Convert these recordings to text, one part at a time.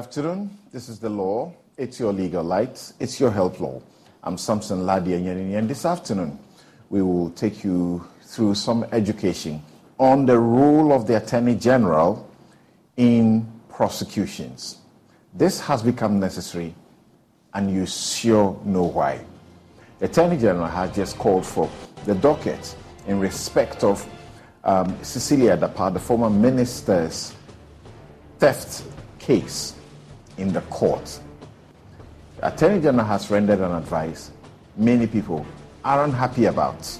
Afternoon. This is the law. It's your legal light. It's your health law. I'm Samson Ladia and this afternoon we will take you through some education on the role of the Attorney General in prosecutions. This has become necessary, and you sure know why. The Attorney General has just called for the docket in respect of um, Cecilia Dapaah, the former minister's theft case in the court. The Attorney General has rendered an advice many people are unhappy about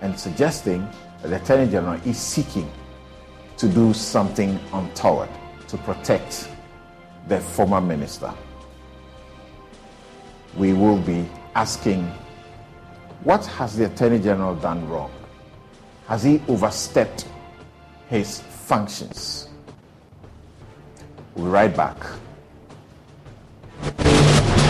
and suggesting that the Attorney General is seeking to do something untoward to protect the former minister. We will be asking what has the Attorney General done wrong? Has he overstepped his functions? We'll be right back. Thank you.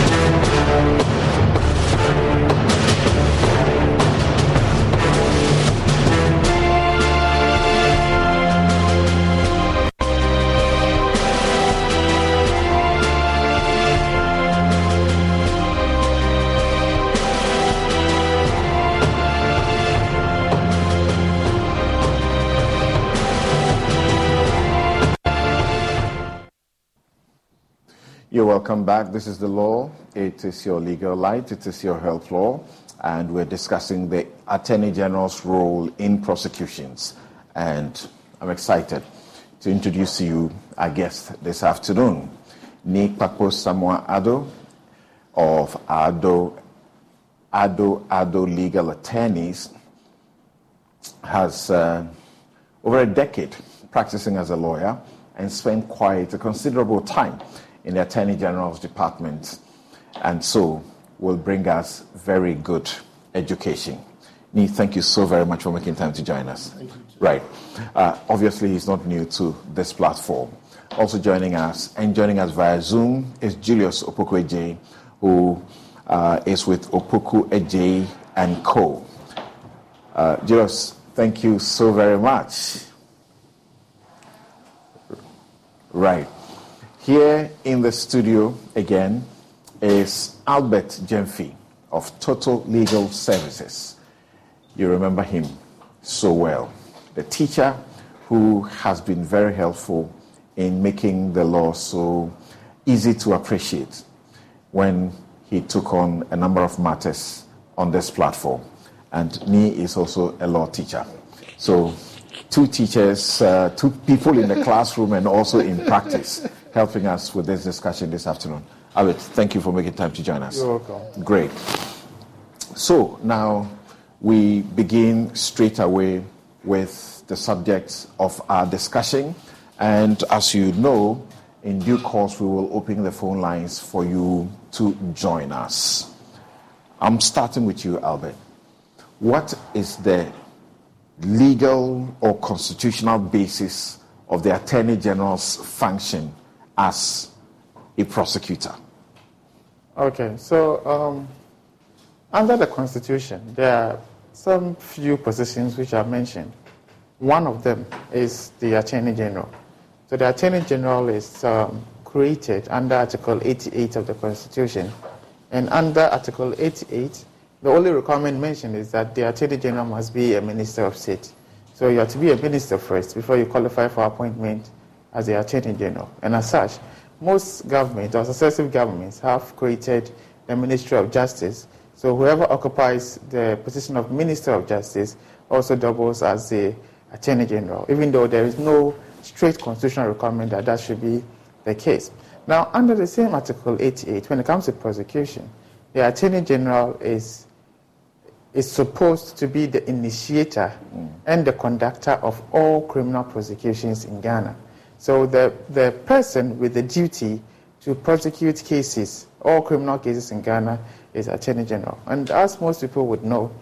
You're welcome back. This is the law. It is your legal light. It is your health law. And we're discussing the Attorney General's role in prosecutions. And I'm excited to introduce to you our guest this afternoon, Nick Papo Samoa Ado of Ado, Ado, Ado Legal Attorneys has uh, over a decade practicing as a lawyer and spent quite a considerable time in the Attorney General's department, and so will bring us very good education. Nee, thank you so very much for making time to join us. Right. Uh, obviously, he's not new to this platform. Also joining us and joining us via Zoom is Julius Opoku who uh, is with Opoku Ejay and Co. Uh, Julius, thank you so very much. Right. Here in the studio again is Albert Gyamfi of Total Legal Services. You remember him so well. The teacher who has been very helpful in making the law so easy to appreciate when he took on a number of matters on this platform. And me is also a law teacher. So, two teachers, uh, two people in the classroom and also in practice helping us with this discussion this afternoon. Albert, thank you for making time to join us. You're welcome. Great. So, now we begin straight away with the subject of our discussion. And as you know, in due course, we will open the phone lines for you to join us. I'm starting with you, Albert. What is the legal or constitutional basis of the Attorney General's function as a prosecutor? Okay, so um, under the Constitution, there are some few positions which are mentioned. One of them is the Attorney General. So the Attorney General is um, created under Article 88 of the Constitution. And under Article 88, the only requirement mentioned is that the Attorney General must be a Minister of State. So you have to be a minister first before you qualify for appointment as the Attorney General. And as such, most governments or successive governments have created the Ministry of Justice. So whoever occupies the position of Minister of Justice also doubles as the Attorney General, even though there is no straight constitutional requirement that that should be the case. Now, under the same Article 88, when it comes to prosecution, the Attorney General is, is supposed to be the initiator mm. and the conductor of all criminal prosecutions in Ghana. So the, the person with the duty to prosecute cases, all criminal cases in Ghana, is Attorney General. And as most people would know,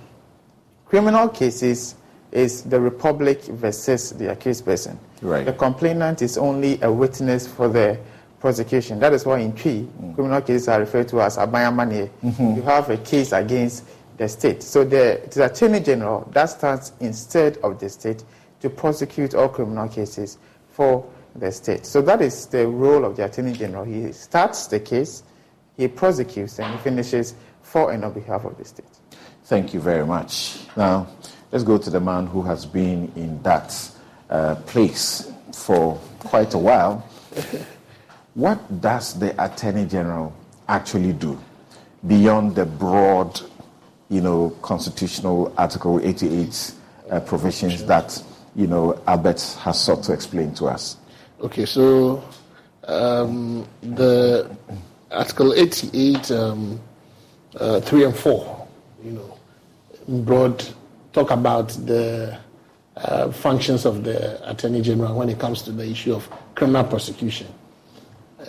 criminal cases is the republic versus the accused person. Right. The complainant is only a witness for the prosecution. That is why in Twi, mm. criminal cases are referred to as abayamani. Mm-hmm. You have a case against the state. So the, the Attorney General that stands instead of the state to prosecute all criminal cases for the state. So that is the role of the Attorney General. He starts the case, he prosecutes, and he finishes for and on behalf of the state. Thank you very much. Now, Let's go to the man who has been in that uh, place for quite a while. what does the Attorney General actually do beyond the broad, you know, constitutional Article 88 uh, provisions that, you know, Albert has sought to explain to us? Okay, so um, the Article 88, um, uh, 3 and 4, you know, broad talk about the uh, functions of the Attorney General when it comes to the issue of criminal prosecution.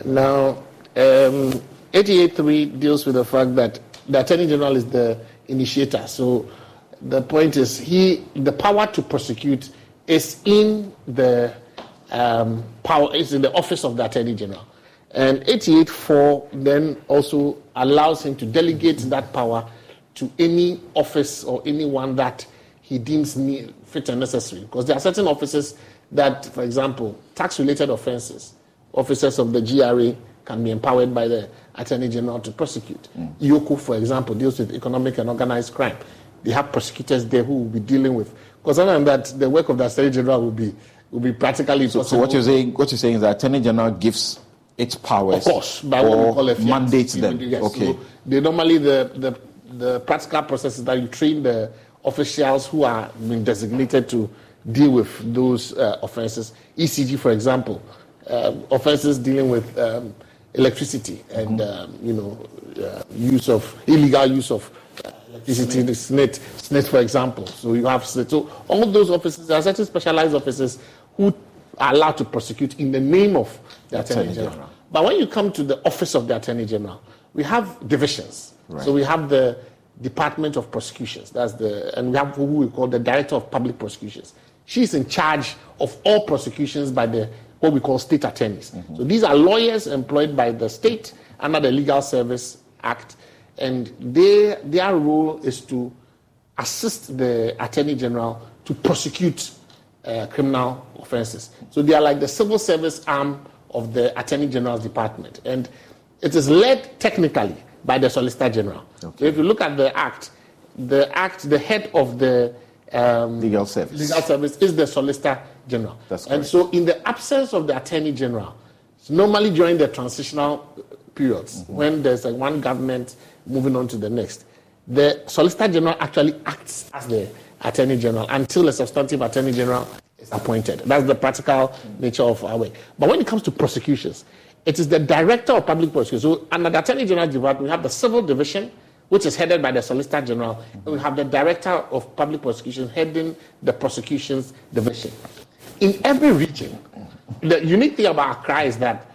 Now, um, 88.3 deals with the fact that the Attorney General is the initiator. So the point is, he the power to prosecute is in the um, power is in the office of the Attorney General. And 88.4 then also allows him to delegate that power to any office or anyone that he deems need, fit and necessary. Because there are certain offices that, for example, tax related offenses, officers of the GRA can be empowered by the Attorney General to prosecute. Mm. EOCO, for example, deals with economic and organized crime. They have prosecutors there who will be dealing with. Because other than that, the work of the Attorney General will be will be practically so, so, what you're saying, what you're saying is the Attorney General gives its powers, of course, by what we call a mandates them. Yes. Okay. So they normally the, the the practical process is that you train the officials who are being designated to deal with those uh, offenses. ECG, for example, um, offenses dealing with um, electricity and um, you know uh, use of illegal use of uh, electricity, the SSNIT, SSNIT, for example. So you have SSNIT. so all those officers, there are certain specialized officers who are allowed to prosecute in the name of the Attorney, Attorney General. General. But when you come to the office of the Attorney General, we have divisions. Right. So we have the Department of Prosecutions. That's the, and we have who we call the Director of Public Prosecutions. She's in charge of all prosecutions by the what we call state attorneys. Mm-hmm. So these are lawyers employed by the state under the Legal Service Act, and they, their role is to assist the Attorney General to prosecute uh, criminal offenses. So they are like the civil service arm of the Attorney General's department, and it is led technically by the Solicitor General. Okay. So if you look at the Act, the Act, the head of the um, legal service legal service is the Solicitor General. That's and so, in the absence of the Attorney General, So normally during the transitional periods, mm-hmm. when there's a one government moving on to the next, the Solicitor General actually acts as the Attorney General until a substantive Attorney General is appointed. That's the practical nature of our work. But when it comes to prosecutions, it is the Director of Public Prosecutions. So under the Attorney General Department, we have the Civil Division, which is headed by the Solicitor General, and we have the Director of Public Prosecutions heading the Prosecutions Division. In every region, the unique thing about Accra is that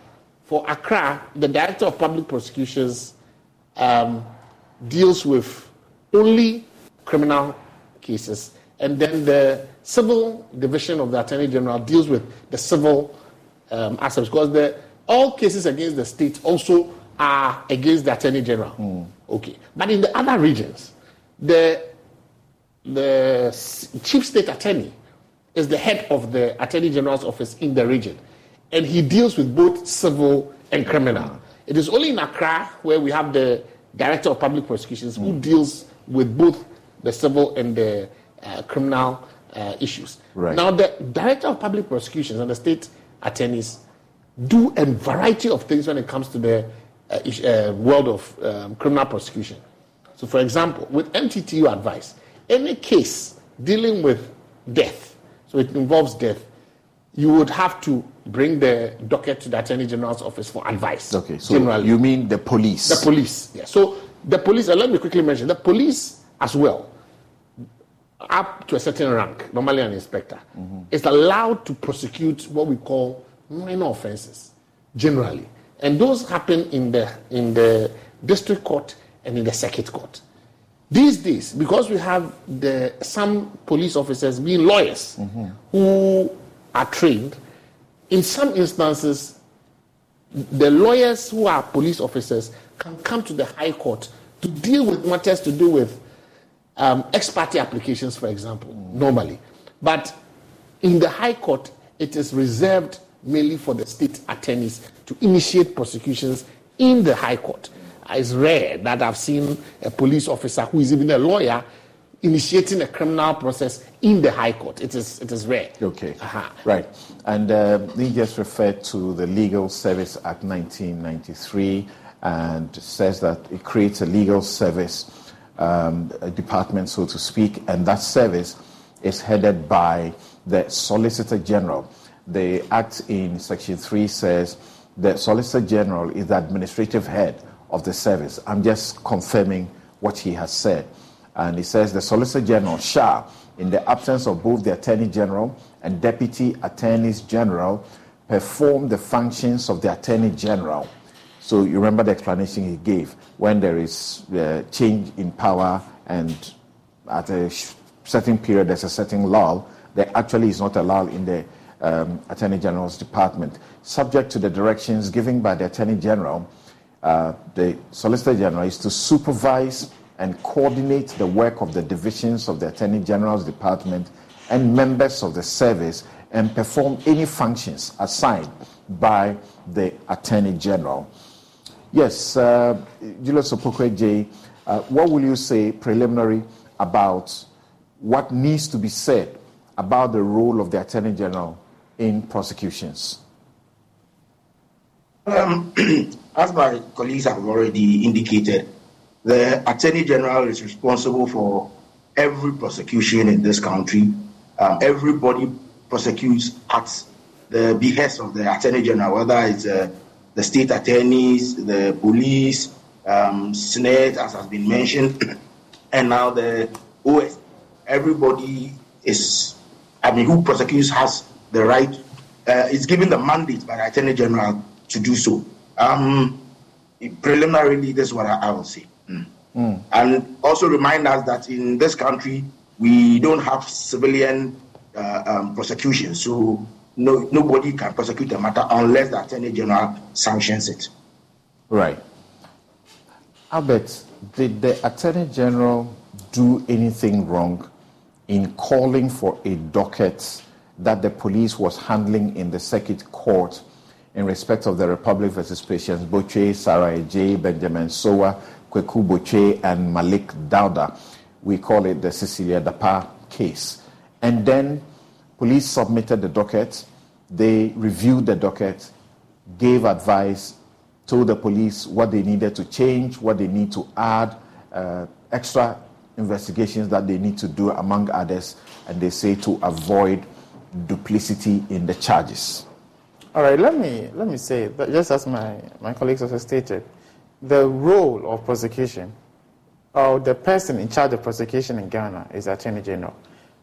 for Accra, the Director of Public Prosecutions um, deals with only criminal cases, and then the civil division of the Attorney General deals with the civil um, aspects because the, all cases against the state also are against the Attorney General. Mm. Okay, but in the other regions, the the chief state attorney is the head of the Attorney General's office in the region, and he deals with both civil and criminal. It is only in Accra where we have the Director of Public Prosecutions mm. who deals with both the civil and the uh, criminal uh, issues. Right. Now, the Director of Public Prosecutions and the state attorneys do a variety of things when it comes to the uh, uh world of um, criminal prosecution. So, for example, with MTTU advice, any case dealing with death, so it involves death, you would have to bring the docket to the Attorney General's office for advice. Okay, so generally. you mean the police? The police, yeah. So the police, and let me quickly mention, the police as well, up to a certain rank, normally an inspector, mm-hmm. is allowed to prosecute what we call minor offenses, generally. And those happen in the, in the district court and in the circuit court. These days, because we have the, some police officers being lawyers mm-hmm. who are trained, in some instances, the lawyers who are police officers can come to the High Court to deal with matters to do with um, ex parte applications, for example, normally. But in the High Court, it is reserved mainly for the state attorneys to initiate prosecutions in the High Court. It's rare that I've seen a police officer who is even a lawyer initiating a criminal process in the High Court. It is, it is rare. Okay. Uh-huh. Right. And uh, he just referred to the Legal Service Act 1993 and says that it creates a legal service um, a department, so to speak, and that service is headed by the Solicitor General. The Act in Section 3 says the Solicitor General is the administrative head of the service. I'm just confirming what he has said. And he says the Solicitor General shall, in the absence of both the Attorney General and Deputy Attorneys General, perform the functions of the Attorney General so you remember the explanation he gave when there is uh, change in power and at a certain period there's a certain lull, there actually is not a lull in the um, Attorney General's department. Subject to the directions given by the Attorney General, uh, the Solicitor General is to supervise and coordinate the work of the divisions of the Attorney General's department and members of the service and perform any functions assigned by the Attorney General. Yes, uh, Julius Opoku uh, what will you say preliminary about what needs to be said about the role of the Attorney General in prosecutions? Um, as my colleagues have already indicated, the Attorney General is responsible for every prosecution in this country. Um, everybody prosecutes at the behest of the Attorney General, whether it's a the state attorneys, the police, um, SSNIT, as has been mentioned, and now the OS. Everybody is, I mean, who prosecutes has the right, uh, is given the mandate by the Attorney General to do so. Um, preliminarily, this is what I, I will say. Mm. Mm. And also remind us that in this country, we don't have civilian uh, um, prosecution. So no, nobody can prosecute a matter unless the Attorney General sanctions it. Right. Albert, did the Attorney General do anything wrong in calling for a docket that the police was handling in the circuit court in respect of the Republic versus Patience Botchwey, Sarah J, Benjamin Sowa, Kweku Botchwey, and Malik Dauda? We call it the Cecilia Dapaah case. And then police submitted the docket, they reviewed the docket, gave advice, told the police what they needed to change, what they need to add, uh, extra investigations that they need to do, among others, and they say to avoid duplicity in the charges. All right, let me, let me say, that just as my, my colleagues also stated, the role of prosecution or the person in charge of prosecution in Ghana is Attorney General.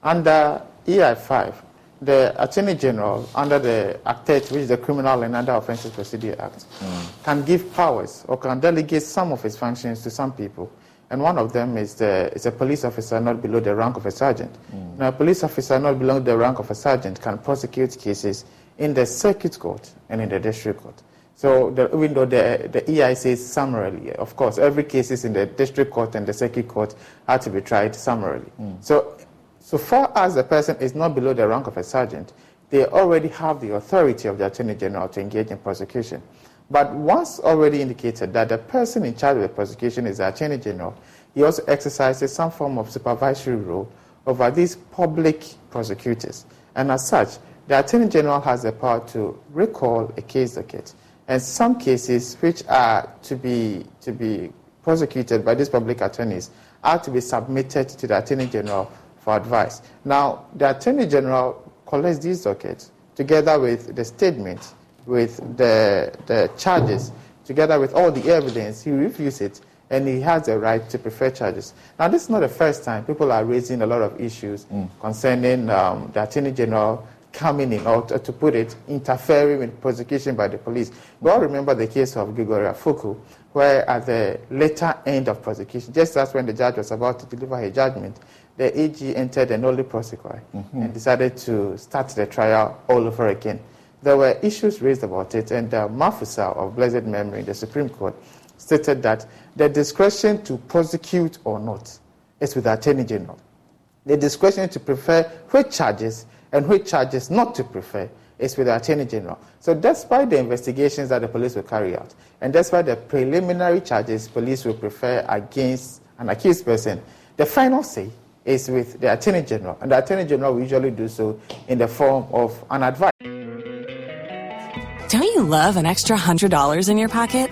Under EI5, the Attorney General, under the Act which is the Criminal and Other Offences Procedure Act, mm. can give powers or can delegate some of its functions to some people. And one of them is, the, is a police officer not below the rank of a sergeant. Mm. Now, a police officer not below the rank of a sergeant can prosecute cases in the circuit court and in the district court. So the, even though the, the EI says summarily, of course, every case is in the district court and the circuit court had to be tried summarily. Mm. So, so far as the person is not below the rank of a sergeant, they already have the authority of the Attorney General to engage in prosecution. But once already indicated that the person in charge of the prosecution is the Attorney General, he also exercises some form of supervisory role over these public prosecutors. And as such, the Attorney General has the power to recall a case docket and some cases which are to be, to be prosecuted by these public attorneys are to be submitted to the Attorney General for advice. Now, the Attorney General collects these dockets together with the statement, with the, the charges, together with all the evidence. He reviews it and he has the right to prefer charges. Now, this is not the first time people are raising a lot of issues mm. concerning um, the Attorney General coming in, or to, to, put it, interfering with prosecution by the police. We all remember the case of Gregory Afoko, where at the later end of prosecution, just as when the judge was about to deliver his judgment, the AG entered a nolle prosequi mm-hmm. and decided to start the trial all over again. There were issues raised about it, and uh, Mafusah of blessed memory in the Supreme Court stated that the discretion to prosecute or not is with the Attorney General. The discretion to prefer which charges and which charges not to prefer is with the Attorney General. So, despite the investigations that the police will carry out, and despite the preliminary charges police will prefer against an accused person, the final say is with the Attorney General, and the Attorney General will usually do so in the form of an advice. Don't you love an extra $100 in your pocket?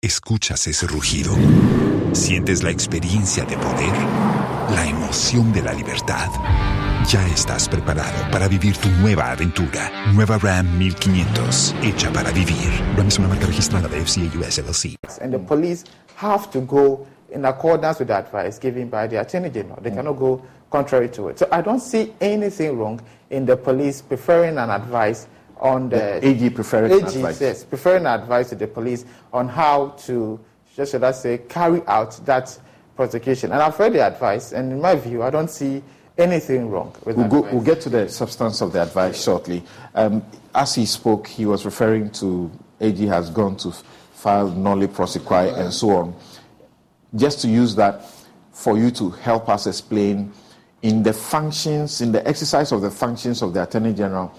Escuchas ese rugido. Sientes la experiencia de poder, la emoción de la libertad. Ya estás preparado para vivir tu nueva aventura. Nueva Ram 1500, hecha para vivir. Ram es una marca registrada de FCA US LLC. And the police have to go in accordance with the advice given by the Attorney General. They cannot go contrary to it. So I don't see anything wrong in the police preferring an advice on the, the AG preferring advice. Yes, preferring advice to the police on how to, just should I say, carry out that prosecution. And I've heard the advice, and in my view, I don't see anything wrong with we'll, go, we'll get to the substance of the advice shortly. Um, as he spoke, he was referring to AG has gone to file nolle prosequi and so on. Just to use that for you to help us explain in the functions, in the exercise of the functions of the Attorney General,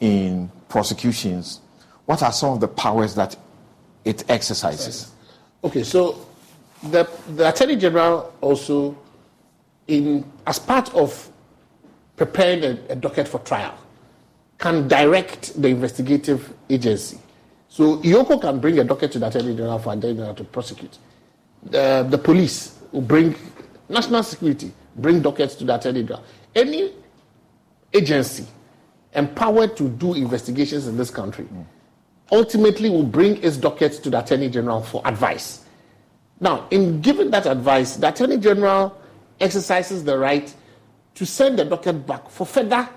in prosecutions, what are some of the powers that it exercises? Okay, so the, the Attorney General also, in as part of preparing a, a docket for trial, can direct the investigative agency. So EOCO can bring a docket to the Attorney General for Attorney General to prosecute. The, the police will bring national security, bring dockets to the Attorney General. Any agency empowered to do investigations in this country, mm. ultimately will bring its dockets to the Attorney General for advice. Now, in giving that advice, the Attorney General exercises the right to send the docket back for further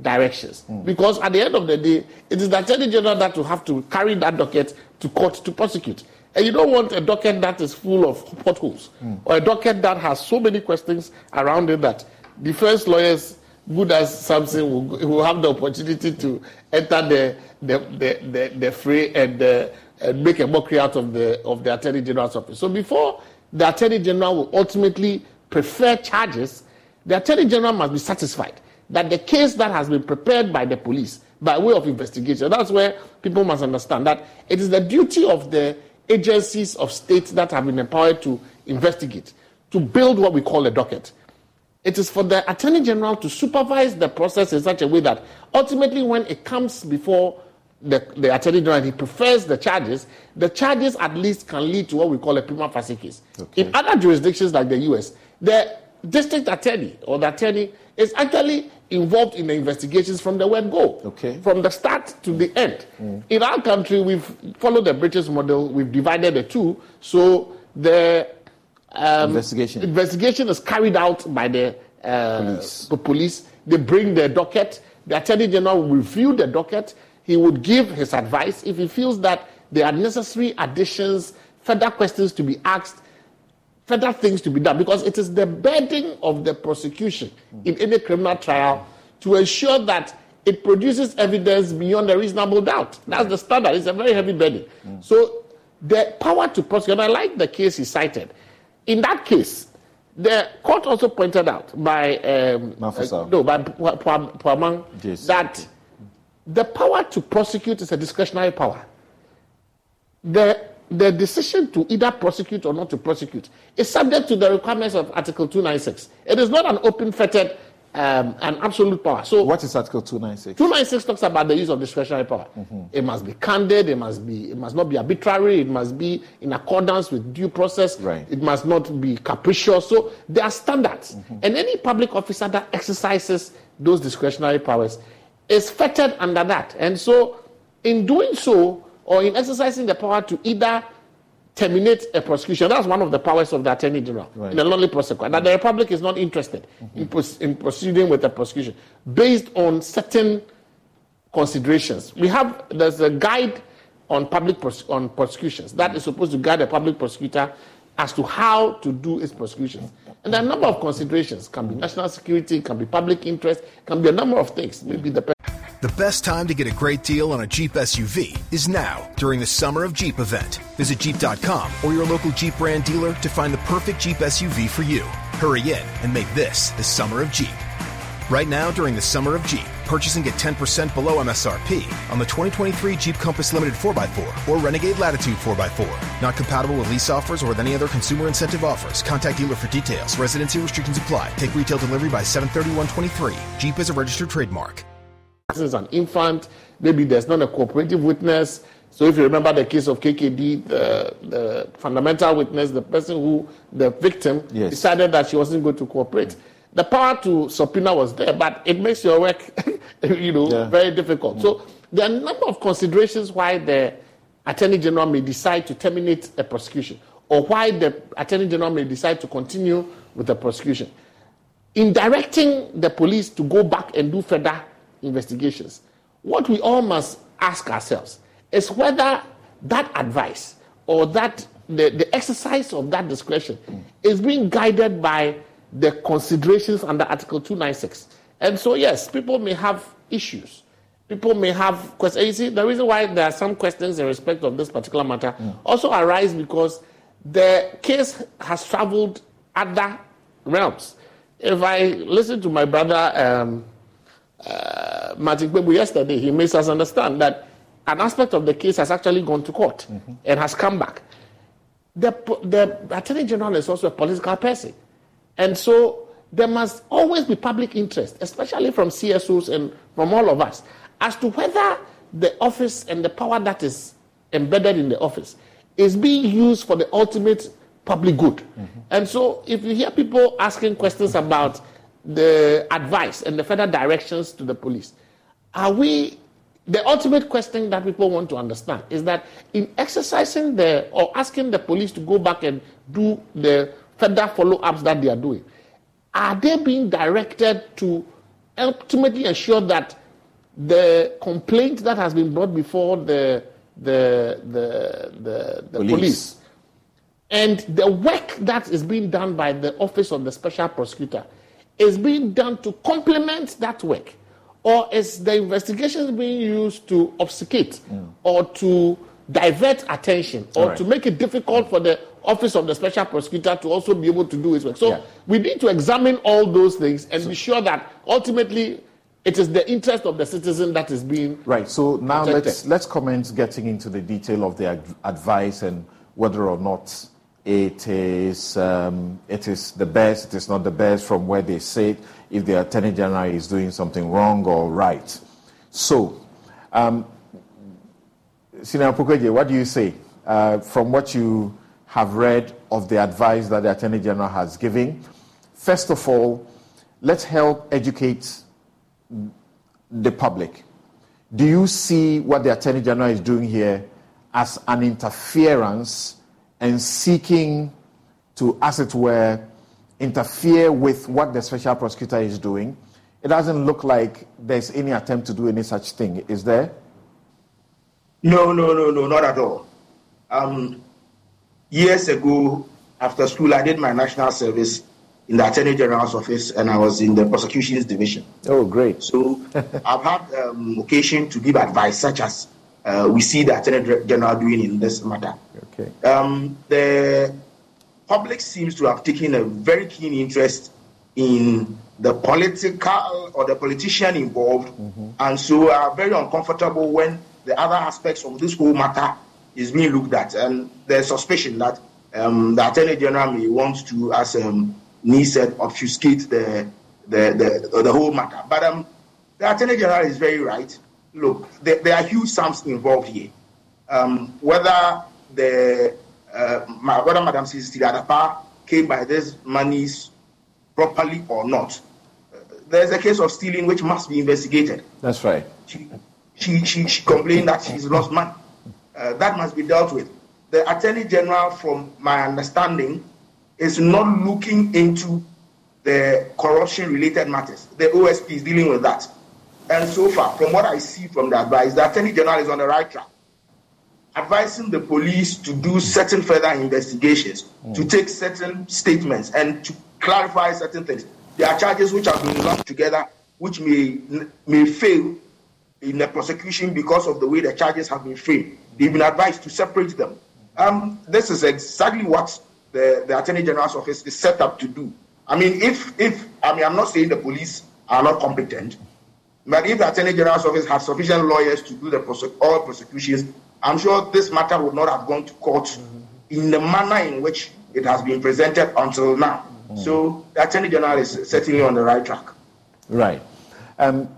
directions. Mm. Because at the end of the day, it is the Attorney General that will have to carry that docket to court to prosecute. And you don't want a docket that is full of potholes mm. or a docket that has so many questions around it that defense lawyers, good as Samson, will, will have the opportunity to enter the, the, the, the, the fray and, uh, and make a mockery out of the, of the Attorney General's office. So before the Attorney General will ultimately prefer charges, the Attorney General must be satisfied that the case that has been prepared by the police by way of investigation, that's where people must understand that it is the duty of the agencies of state that have been empowered to investigate, to build what we call a docket. It is for the Attorney General to supervise the process in such a way that ultimately, when it comes before the, the Attorney General he prefers the charges, the charges at least can lead to what we call a prima facie case. Okay. In other jurisdictions like the US, the district attorney or the attorney is actually involved in the investigations from the word go, okay. from the start to the end. Mm. In our country, we've followed the British model. We've divided the two. So the um, investigation investigation is carried out by the uh, police. The police. They bring the docket. The attorney general will review the docket. He would give his advice if he feels that there are necessary additions, further questions to be asked further things to be done because it is the burden of the prosecution in any criminal trial to ensure that it produces evidence beyond a reasonable doubt. That's the standard. It's a very heavy burden. Mm. So the power to prosecute, and I like the case he cited. In that case, the court also pointed out by um, uh, no by Pwamang yes. that the power to prosecute is a discretionary power. The the decision to either prosecute or not to prosecute is subject to the requirements of Article 296. It is not an open fettered um, an absolute power. So, what is Article 296? 296 talks about the use of discretionary power. Mm-hmm. It must be candid. It must be. It must not be arbitrary. It must be in accordance with due process. Right. It must not be capricious. So there are standards, mm-hmm. and any public officer that exercises those discretionary powers is fettered under that. And so, in doing so, or in exercising the power to either terminate a prosecution. That's one of the powers of the Attorney General right. in a lawful prosecution. That the Republic is not interested mm-hmm. in, pros- in proceeding with a prosecution based on certain considerations. We have there's a guide on public pros- on prosecutions that is supposed to guide a public prosecutor as to how to do its prosecutions. And there are a number of considerations. Can be national security, can be public interest, can be a number of things. Maybe the the best time to get a great deal on a Jeep SUV is now during the Summer of Jeep event. Visit Jeep.com or your local Jeep brand dealer to find the perfect Jeep SUV for you. Hurry in and make this the Summer of Jeep. Right now, during the Summer of Jeep, purchase and get 10% below MSRP on the 2023 Jeep Compass Limited 4x4 or Renegade Latitude 4x4. Not compatible with lease offers or with any other consumer incentive offers. Contact dealer for details. Residency restrictions apply. Take retail delivery by 731.23. Jeep is a registered trademark is an infant, maybe there's not a cooperative witness. So if you remember the case of KKD, the, the fundamental witness, the person who, the victim, yes. decided that she wasn't going to cooperate. The power to subpoena was there, but it makes your work, you know, yeah. very difficult. Mm. So there are a number of considerations why the Attorney General may decide to terminate a prosecution or why the Attorney General may decide to continue with the prosecution. In directing the police to go back and do further investigations, what we all must ask ourselves is whether that advice or that the, the exercise of that discretion mm. is being guided by the considerations under Article 296. And so, yes, people may have issues. People may have questions. You see, the reason why there are some questions in respect of this particular matter mm. also arise because the case has traveled other realms. If I listen to my brother, um, uh, Martin Kpebu yesterday, he makes us understand that an aspect of the case has actually gone to court mm-hmm. and has come back. The, the Attorney General is also a political person. And so there must always be public interest, especially from CSOs and from all of us, as to whether the office and the power that is embedded in the office is being used for the ultimate public good. Mm-hmm. And so if you hear people asking questions about the advice and the further directions to the police. Are we the ultimate question that people want to understand is that in exercising the or asking the police to go back and do the further follow ups that they are doing, are they being directed to ultimately ensure that the complaint that has been brought before the the the the, the police. police. and the work that is being done by the office of the special prosecutor is being done to complement that work or is the investigation being used to obfuscate mm. or to divert attention or right. to make it difficult for the office of the special prosecutor to also be able to do its work so yeah. we need to examine all those things and so, be sure that ultimately it is the interest of the citizen that is being right. So now protected. let's let's comment getting into the detail of the advice and whether or not it is um, it is the best, it is not the best from where they sit. If the attorney general is doing something wrong or right. So, um, Senior what do you say uh, from what you have read of the advice that the attorney general has given? First of all, let's help educate the public. Do you see what the Attorney General is doing here as an interference and seeking to, as it were, interfere with what the special prosecutor is doing? It doesn't look like there's any attempt to do any such thing, is there? No, no, no, no, not at all. Um, years ago, after school, I did my national service in the Attorney General's office, and I was in the prosecutions division. Oh, great! So I've had um, occasion to give advice, such as uh, we see the Attorney General doing in this matter. Okay. Um, the public seems to have taken a very keen interest in the political or the politician involved, mm-hmm. and so are very uncomfortable when the other aspects of this whole matter is being looked at, and there's suspicion that um, the Attorney General may want to, as um, said, obfuscate the, the, the, the whole matter. But um, the Attorney General is very right. Look, there, there are huge sums involved here. Um, whether the uh, whether Madam Cecilia Dapaah came by these monies properly or not, uh, there's a case of stealing which must be investigated. That's right. She, she, she, she complained that she's lost money. Uh, that must be dealt with. The Attorney General, from my understanding, is not looking into the corruption related matters. The OSP is dealing with that. And so far, from what I see from the advice, the Attorney General is on the right track, advising the police to do certain further investigations, mm. to take certain statements, and to clarify certain things. There are charges which have been lumped together, which may, may fail in the prosecution because of the way the charges have been framed. They've been advised to separate them. Um, this is exactly what the, the Attorney General's office is set up to do. I mean, if, if, I mean, I'm not saying the police are not competent, but if the Attorney General's office had sufficient lawyers to do the all prosecutions, I'm sure this matter would not have gone to court mm-hmm. in the manner in which it has been presented until now. Mm-hmm. So the Attorney General is certainly on the right track. Right. Um,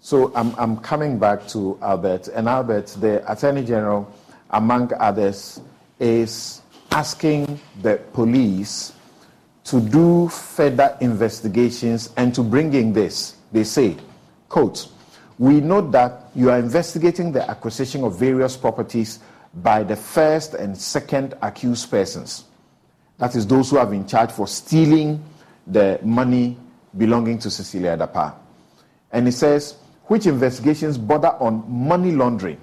so I'm, I'm coming back to Albert. And Albert, the Attorney General, among others, is asking the police to do further investigations and to bring in this. They say, we note that you are investigating the acquisition of various properties by the first and second accused persons. That is, those who have been charged for stealing the money belonging to Cecilia Dapaah. And he says, which investigations border on money laundering.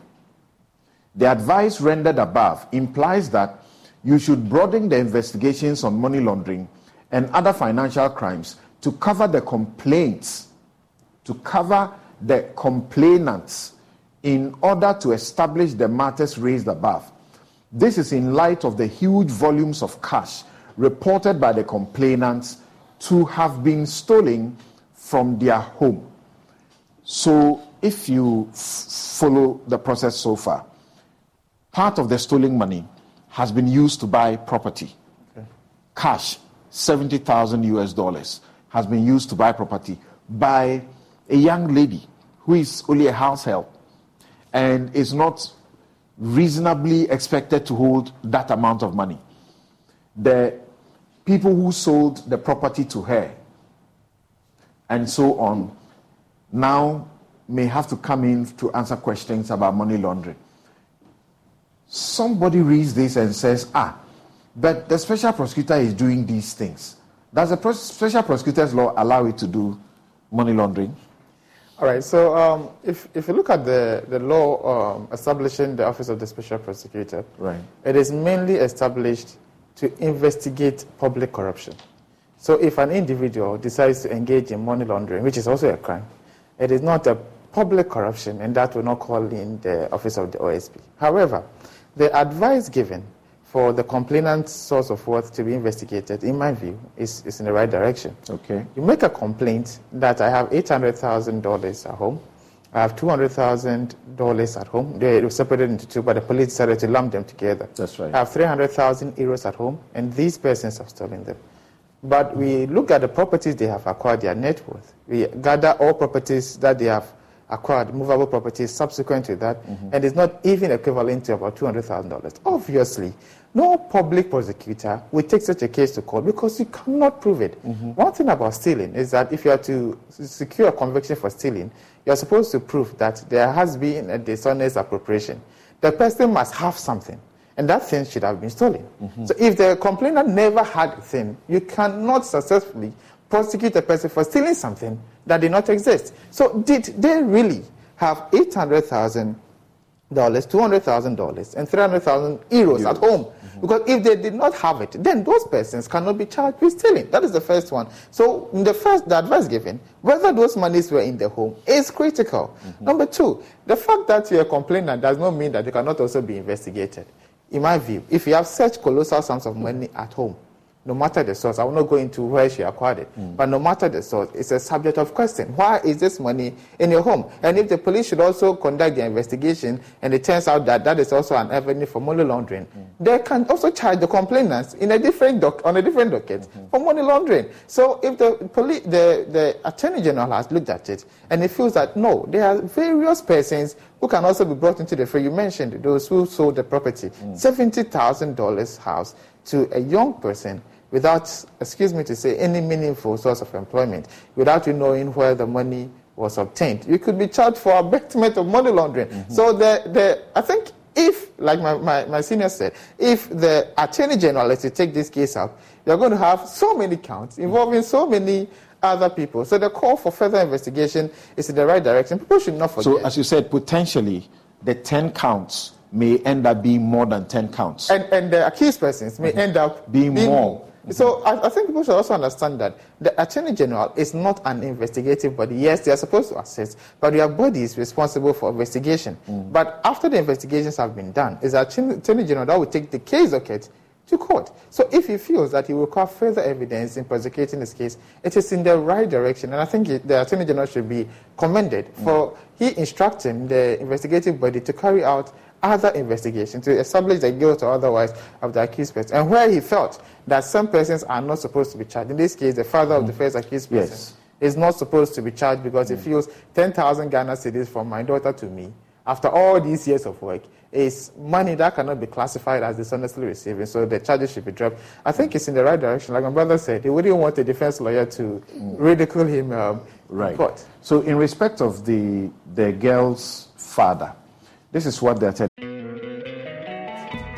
The advice rendered above implies that you should broaden the investigations on money laundering and other financial crimes to cover the complaints, to cover the complainants in order to establish the matters raised above. This is in light of the huge volumes of cash reported by the complainants to have been stolen from their home. So, if you f- follow the process so far, part of the stolen money has been used to buy property. Okay. Cash, 70,000 US dollars, has been used to buy property by a young lady who is only a house help and is not reasonably expected to hold that amount of money. The people who sold the property to her and so on now may have to come in to answer questions about money laundering. Somebody reads this and says, ah, but the special prosecutor is doing these things. Does the special prosecutor's law allow it to do money laundering? All right, so um, if, if you look at the, the law um, establishing the Office of the Special Prosecutor, right. it is mainly established to investigate public corruption. So if an individual decides to engage in money laundering, which is also a crime, it is not a public corruption, and that will not call in the Office of the OSP. However, the advice given for the complainant's source of wealth to be investigated, in my view, is, is in the right direction. Okay. You make a complaint that I have $800,000 at home, I have $200,000 at home. They were separated into two, but the police decided to lump them together. That's right. I have 300,000 euros at home, and these persons have stolen them. But we look at the properties they have acquired, their net worth. We gather all properties that they have acquired movable properties subsequent to that, mm-hmm. and it's not even equivalent to about $200,000. Obviously, no public prosecutor will take such a case to court because you cannot prove it. Mm-hmm. One thing about stealing is that if you are to secure a conviction for stealing, you are supposed to prove that there has been a dishonest appropriation. The person must have something, and that thing should have been stolen. Mm-hmm. So if the complainant never had a thing, you cannot successfully prosecute a person for stealing something that did not exist. So did they really have eight hundred thousand dollars, two hundred thousand dollars, and three hundred thousand euros at home? Because if they did not have it, then those persons cannot be charged with stealing. That is the first one. So in the first, the advice given, whether those monies were in the home is critical. Mm-hmm. Number two, the fact that you're a complainant does not mean that they cannot also be investigated. In my view, if you have such colossal sums of money at home, no matter the source. I will not go into where she acquired it, mm. but no matter the source, it's a subject of question. Why is this money in your home? And if the police should also conduct the investigation and it turns out that that is also an avenue for money laundering, mm. they can also charge the complainants in a different doc- on a different docket mm-hmm. for money laundering. So if the police, the, the attorney general has looked at it and he feels that no, there are various persons who can also be brought into the fray. You mentioned those who sold the property, mm. $70,000 house to a young person without, excuse me to say, any meaningful source of employment, without you knowing where the money was obtained. You could be charged for abetment of money laundering. Mm-hmm. So the, the, I think if, like my, my, my senior said, if the Attorney General is to take this case up, you're going to have so many counts involving so many other people. So the call for further investigation is in the right direction. People should not forget. So, as you said, potentially the 10 counts may end up being more than 10 counts. And, and the accused persons may mm-hmm. end up being, being more. So I, I, think people should also understand that the Attorney General is not an investigative body. Yes, they are supposed to assist, but their body is responsible for investigation. Mm. But after the investigations have been done, it's the Attorney General that will take the case docket to court. So if he feels that he will require further evidence in prosecuting this case, it is in the right direction. And I think the Attorney General should be commended mm. for he instructing the investigative body to carry out other investigation to establish the guilt or otherwise of the accused person. And where he felt that some persons are not supposed to be charged, in this case, the father of the mm. first accused person yes. is not supposed to be charged because mm. he feels 10,000 Ghana cedis from my daughter to me after all these years of work is money that cannot be classified as dishonestly receiving, so the charges should be dropped. I think it's in the right direction. Like my brother said, he wouldn't want a defense lawyer to mm. ridicule him um, right. in court. So, in respect of the, the girl's father, this is what they're telling.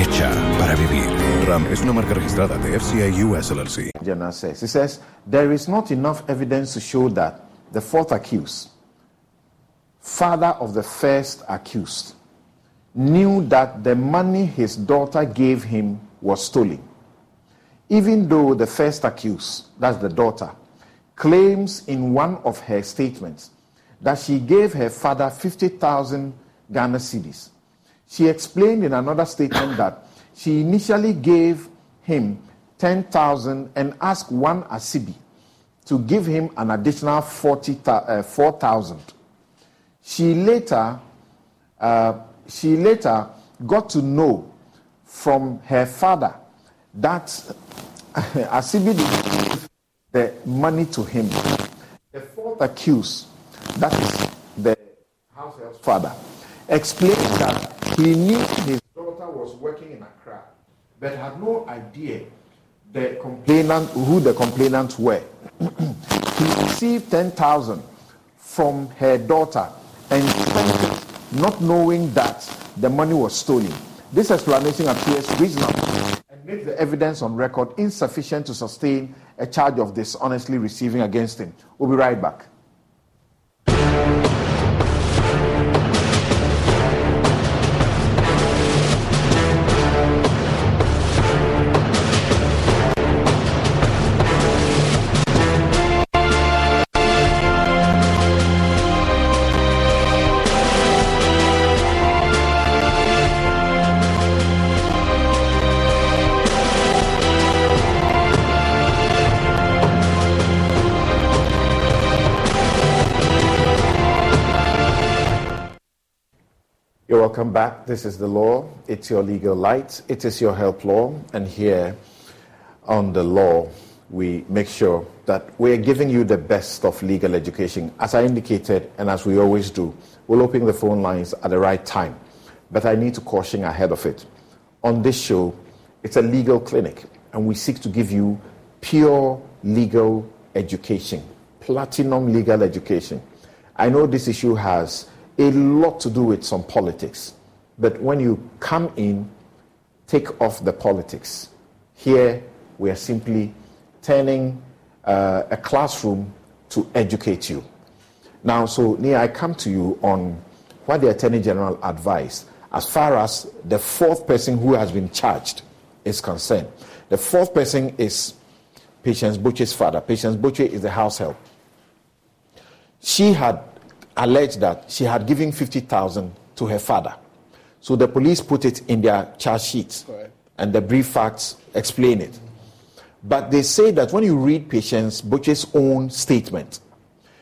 Hecha para vivir. RAM es una marca registrada de FCA US LLC. Says. He says, There is not enough evidence to show that the fourth accused, father of the first accused, knew that the money his daughter gave him was stolen. Even though the first accused, that's the daughter, claims in one of her statements that she gave her father 50,000 Ghana cedis. She explained in another statement that she initially gave him 10,000 and asked one Asibi to give him an additional 40, uh, 4,000. She later, uh, she later got to know from her father that Asibi gave the money to him. The fourth accused, that is the household father, explained that he knew his daughter was working in Accra, but had no idea the complainant who the complainants were. he received 10,000 from her daughter and spent it not knowing that the money was stolen. This explanation appears reasonable and makes the evidence on record insufficient to sustain a charge of dishonestly receiving against him. We'll be right back. Back. This is the law. It's your legal light. It is your help law. And here on the law, we make sure that we're giving you the best of legal education. As I indicated, and as we always do, we'll open the phone lines at the right time. But I need to caution ahead of it. On this show, it's a legal clinic, and we seek to give you pure legal education, platinum legal education. I know this issue has a lot to do with some politics. But when you come in, take off the politics. Here, we are simply turning uh, a classroom to educate you. Now, so Nia, I come to you on what the Attorney General advised as far as the fourth person who has been charged is concerned. The fourth person is Patience Botwe's father. Patience Butche is the house help. She had alleged that she had given 50,000 to her father. So the police put it in their charge sheets, and the brief facts explain it. But they say that when you read Patience Botwe's own statement,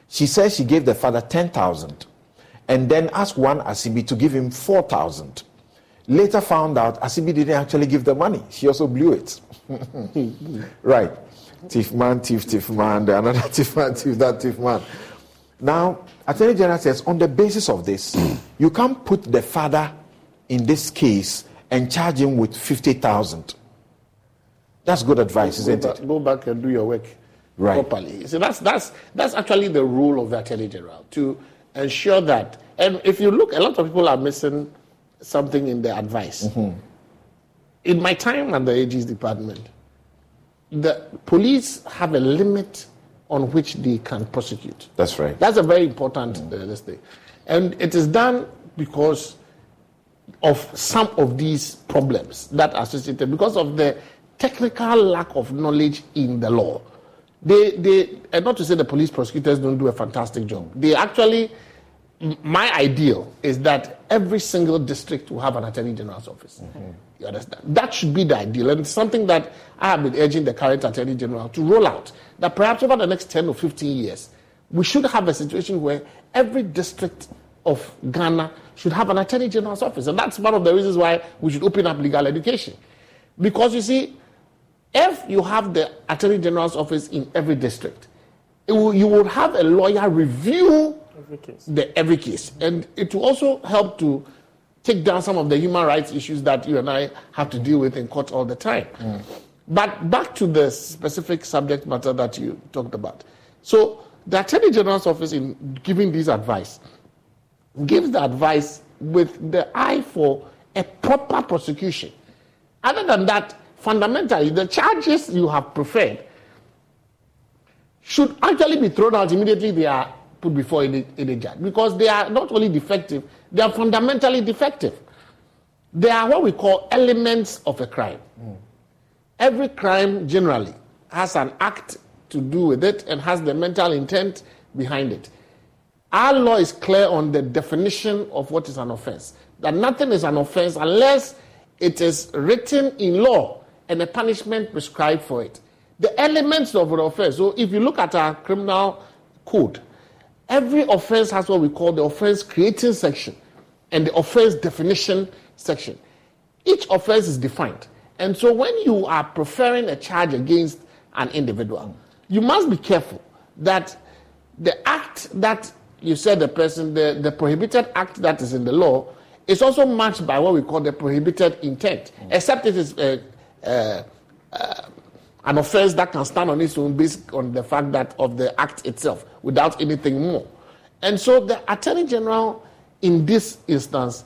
she says she gave the father 10,000 and then asked one Asibi to give him 4,000. Later found out Asibi didn't actually give the money. She also blew it. right. Thief man, thief, thief man, the another thief man, thief that, thief man. Now, Attorney General says, on the basis of this, you can't put the father in this case and charge him with 50,000. That's good advice, isn't go it? Back, go back and do your work Right. properly. So that's, that's, that's actually the rule of the Attorney General to ensure that. And if you look, a lot of people are missing something in their advice. Mm-hmm. In my time at the AG's department, the police have a limit on which they can prosecute. That's right. That's a very important uh, this thing. And it is done because of some of these problems that are associated, because of the technical lack of knowledge in the law. They, they, and not to say the police prosecutors don't do a fantastic job. They actually, my ideal is that every single district will have an attorney general's office. Mm-hmm. You understand? That should be the ideal, and it's something that I have been urging the current attorney general to roll out. That perhaps over the next 10 or 15 years, we should have a situation where every district of Ghana should have an attorney general's office. And that's one of the reasons why we should open up legal education. Because you see, if you have the attorney general's office in every district, it will, you will have a lawyer review Every case. the every case, and it will also help to take down some of the human rights issues that you and I have to deal with in court all the time. Mm. But back to the specific subject matter that you talked about. So the Attorney General's office, in giving this advice, gives the advice with the eye for a proper prosecution. Other than that, fundamentally, the charges you have preferred should actually be thrown out immediately they are put before any, any judge because they are not only defective, they are fundamentally defective. They are what we call elements of a crime. Mm. Every crime generally has an act to do with it and has the mental intent behind it. Our law is clear on the definition of what is an offense. That nothing is an offense unless it is written in law and a punishment prescribed for it. The elements of an offense. So if you look at our criminal code, every offense has what we call the offense creating section and the offense definition section. Each offense is defined. And so when you are preferring a charge against an individual, you must be careful that the act that you said the person, the, the prohibited act that is in the law, is also matched by what we call the prohibited intent, mm. except it is uh, uh, uh, an offense that can stand on its own based on the fact that of the act itself without anything more. And so the Attorney General in this instance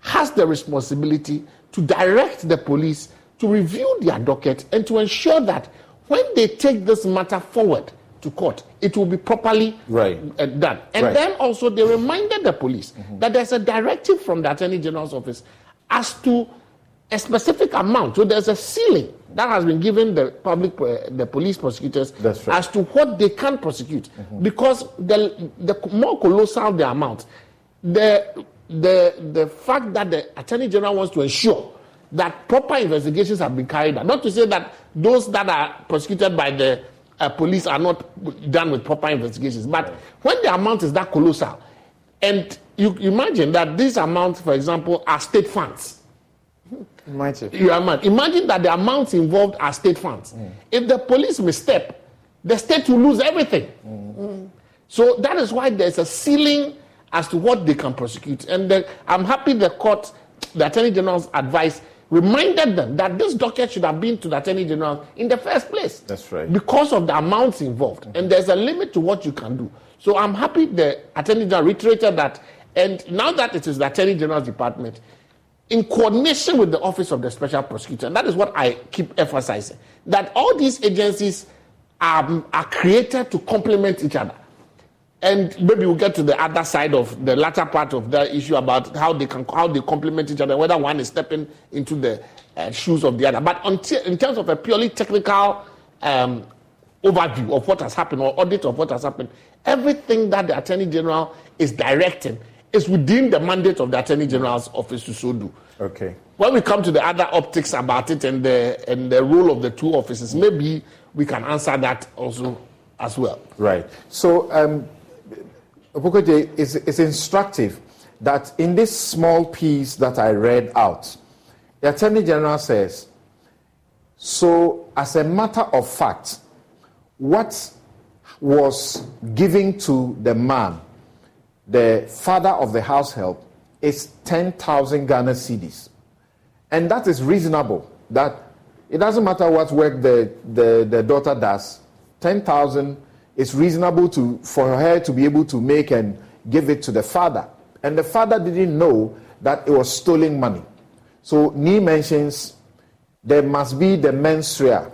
has the responsibility to direct the police to review their docket and to ensure that when they take this matter forward to court, it will be properly right. uh, done. And right. then also they reminded the police mm-hmm. that there's a directive from the Attorney General's office as to a specific amount. So there's a ceiling that has been given the public, uh, the police prosecutors right. as to what they can prosecute. Mm-hmm. Because the, the more colossal the amount, the, the, the fact that the Attorney General wants to ensure that proper investigations have been carried out. Not to say that those that are prosecuted by the uh, police are not done with proper investigations, but when the amount is that colossal, and you imagine that these amounts, for example, are state funds. Imagine. You imagine. imagine that the amounts involved are state funds. Mm. If the police misstep, the state will lose everything. Mm. Mm. So that is why there's a ceiling as to what they can prosecute. And the, I'm happy the court, the Attorney General's advice reminded them that this docket should have been to the Attorney General in the first place. That's right. Because of the amounts involved. Mm-hmm. And there's a limit to what you can do. So I'm happy the Attorney General reiterated that. And now that it is the Attorney General's department, in coordination with the Office of the Special Prosecutor, and that is what I keep emphasizing, that all these agencies are, are created to complement each other and maybe we'll get to the other side of the latter part of the issue about how they can how they complement each other, whether one is stepping into the uh, shoes of the other. But until, in terms of a purely technical um, overview of what has happened or audit of what has happened, everything that the Attorney General is directing is within the mandate of the Attorney General's office to so do. Okay. When we come to the other optics about it and the and the role of the two offices, maybe we can answer that also as well. Right. So. Um, It's, it's instructive that in this small piece that I read out, the Attorney General says, so as a matter of fact, what was given to the man, the father of the house help, is 10,000 Ghana cedis. And that is reasonable. That it doesn't matter what work the, the, the daughter does, 10,000 it's reasonable to, for her to be able to make and give it to the father. And the father didn't know that it was stolen money. So Nee mentions there must be the mens rea,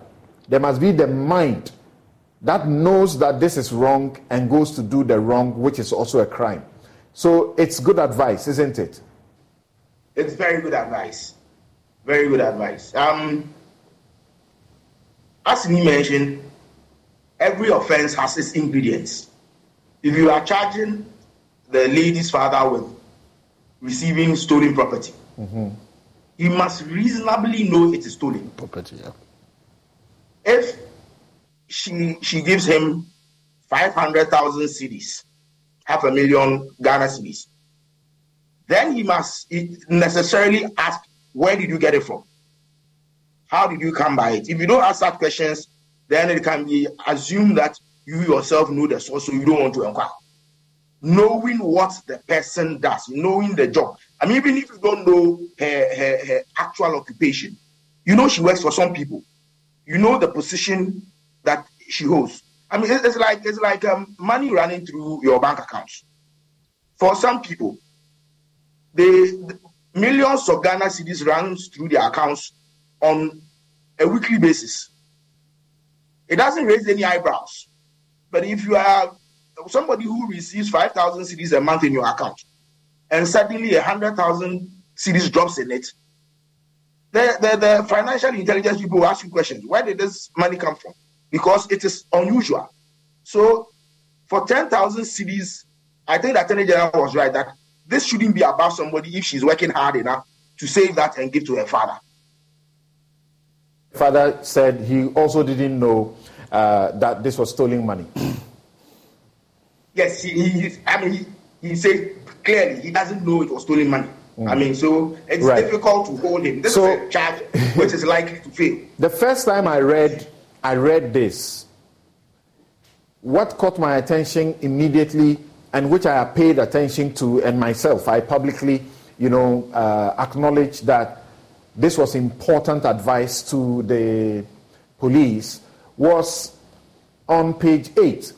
there must be the mind that knows that this is wrong and goes to do the wrong, which is also a crime. So it's good advice, isn't it? It's very good advice. Very good advice. Um, as Nee mentioned, every offense has its ingredients. If you are charging the lady's father with receiving stolen property, mm-hmm. he must reasonably know it is stolen property. Yeah. If she she gives him five hundred thousand cedis, half a million Ghana cedis, then he must necessarily ask, where did you get it from? How did you come by it? If you don't ask that questions, then it can be assumed that you yourself know the source, so you don't want to inquire. knowing what the person does, knowing the job. I mean, even if you don't know her, her, her actual occupation, you know she works for some people. You know the position that she holds. I mean, it's like it's like um, money running through your bank accounts. For some people, the millions of Ghana cedis runs through their accounts on a weekly basis. It doesn't raise any eyebrows. But if you are somebody who receives 5,000 cedis a month in your account, and suddenly 100,000 cedis drops in it, the, the, the financial intelligence people will ask you questions. Where did this money come from? Because it is unusual. So for 10,000 cedis, I think the Attorney General was right that this shouldn't be about somebody if she's working hard enough to save that and give to her father. Father said he also didn't know uh, that this was stolen money. yes, he, he, I mean, he, he said clearly he doesn't know it was stolen money. Mm. I mean, so it's right. difficult to hold him. This so, is a charge which is likely to fail. The first time I read, I read this. What caught my attention immediately, and which I paid attention to, and myself, I publicly, you know, uh, acknowledged that this was important advice to the police, was on page eight,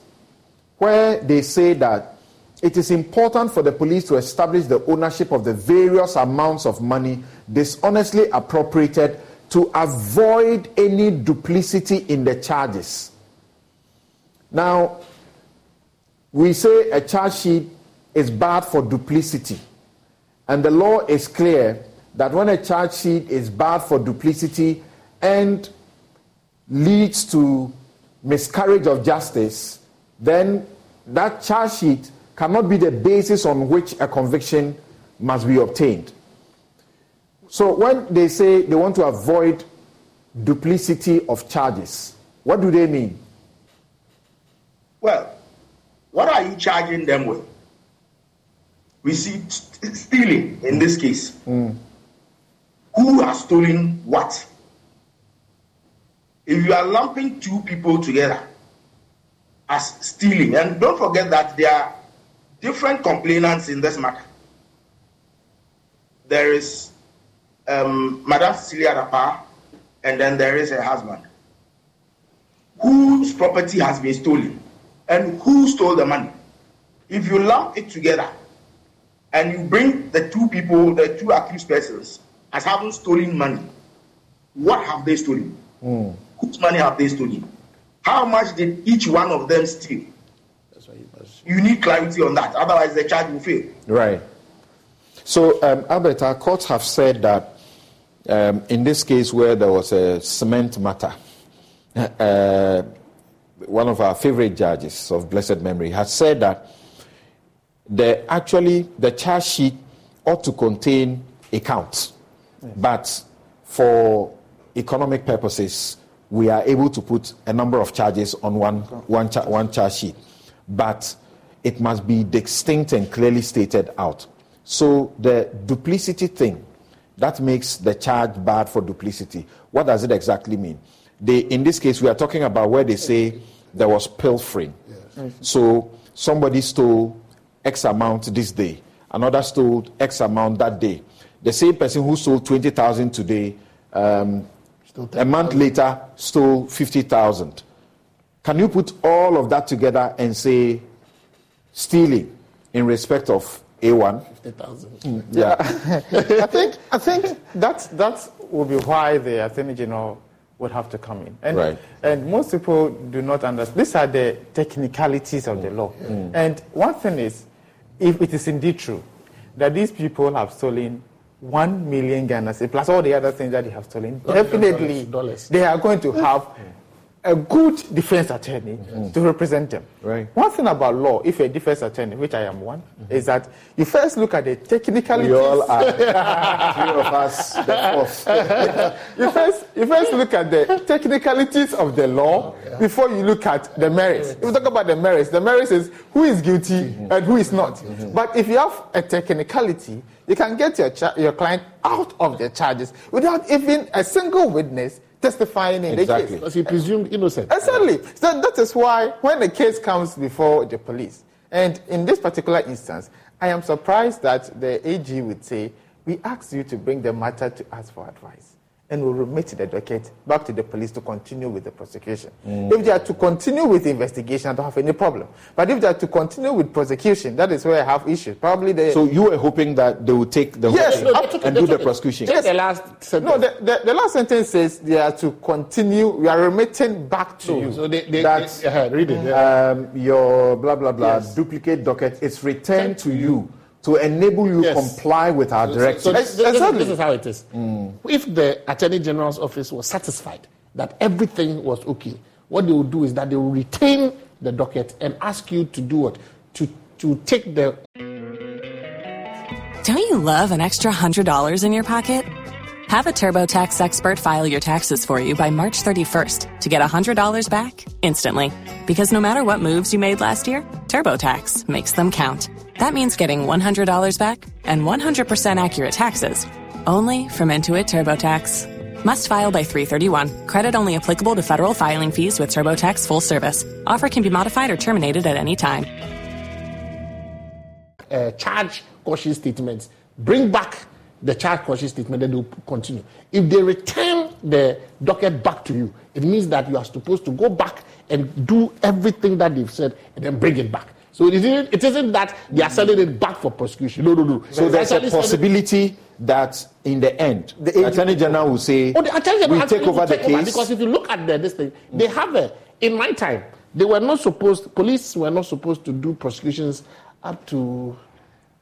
where they say that it is important for the police to establish the ownership of the various amounts of money dishonestly appropriated to avoid any duplicity in the charges. Now, we say a charge sheet is bad for duplicity, and the law is clear that when a charge sheet is bad for duplicity and leads to miscarriage of justice, then that charge sheet cannot be the basis on which a conviction must be obtained. So when they say they want to avoid duplicity of charges, what do they mean? Well, what are you charging them with? We see stealing in this case. Mm. Who has stolen what? If you are lumping two people together as stealing, and don't forget that there are different complainants in this matter. There is um, Madame Cecilia Dapaah, and then there is her husband, whose property has been stolen, and who stole the money. If you lump it together and you bring the two people, the two accused persons, as having stolen money, what have they stolen? Mm. Whose money have they stolen? How much did each one of them steal? you need clarity on that. Otherwise, the charge will fail. Right. So, um, Albert, our courts have said that um, in this case where there was a cement matter, uh, one of our favorite judges of blessed memory has said that the actually the charge sheet ought to contain accounts, yes. but for economic purposes, we are able to put a number of charges on one one, cha- one charge sheet, but it must be distinct and clearly stated out. So the duplicity thing, that makes the charge bad for duplicity. What does it exactly mean? They, in this case, we are talking about where they say there was pilfering. Yes. So somebody stole X amount this day, another stole X amount that day. The same person who stole 20,000 today, um, a month later, stole 50,000. Can you put all of that together and say stealing in respect of A1. 50,000. Mm, yeah. I think, I think that, that will be why the Attorney General would have to come in. And, right. and most people do not understand. These are the technicalities of the law. Mm. And one thing is, if it is indeed true that these people have stolen one million Ghana plus all the other things that they have stolen, definitely dollars. they are going to have mm a good defense attorney mm-hmm. to represent them. Right. One thing about law, if you're a defense attorney, which I am one, mm-hmm. is that you first look at the technicalities. We all are. Three of us, you first, you first look at the technicalities of the law oh, yeah. before you look at the merits. If we talk about the merits, the merits is who is guilty mm-hmm. and who is not. Mm-hmm. But if you have a technicality, you can get your, cha- your client out of the charges without even a single witness testifying in exactly. the case. Because he presumed innocent. Exactly. So that is why when the case comes before the police And in this particular instance, I am surprised that the AG would say, we asked you to bring the matter to us for advice and will remit the docket back to the police to continue with the prosecution. Mm. If they are to continue with the investigation, I don't have any problem. But if they are to continue with prosecution, that is where I have issues. Probably they. So you were hoping that they would take the yes, no, and do the prosecution. Yes, the last sentence. No, the, the, the, last sentence says they are to continue. We are remitting back to you. So they, they, That's, they, uh, read it. Yeah. Um, your blah blah blah yes. duplicate docket. It's returned to you to enable you yes. comply with our directives. So, this, this, this, is how it is. Mm. If the Attorney General's office was satisfied that everything was okay, what they will do is that they will retain the docket and ask you to do what? To, to take the. Don't you love an extra $100 in your pocket? Have a TurboTax expert file your taxes for you by March 31st to get $100 back instantly. Because no matter what moves you made last year, TurboTax makes them count. That means getting $100 back and 100% accurate taxes only from Intuit TurboTax. Must file by 331. Credit only applicable to federal filing fees with TurboTax full service. Offer can be modified or terminated at any time. Uh, charge caution statements. Bring back the charge caution statement, then they'll continue. If they return the docket back to you, it means that you are supposed to go back and do everything that they've said and then bring it back. So it isn't, it isn't that they are sending it back for prosecution. No, no, no. So there's a possibility that in the end, the Attorney General will say, oh, the Attorney General we take over take the case. because if you look at the, this thing, they have a, in my time, they were not supposed, police were not supposed to do prosecutions up to,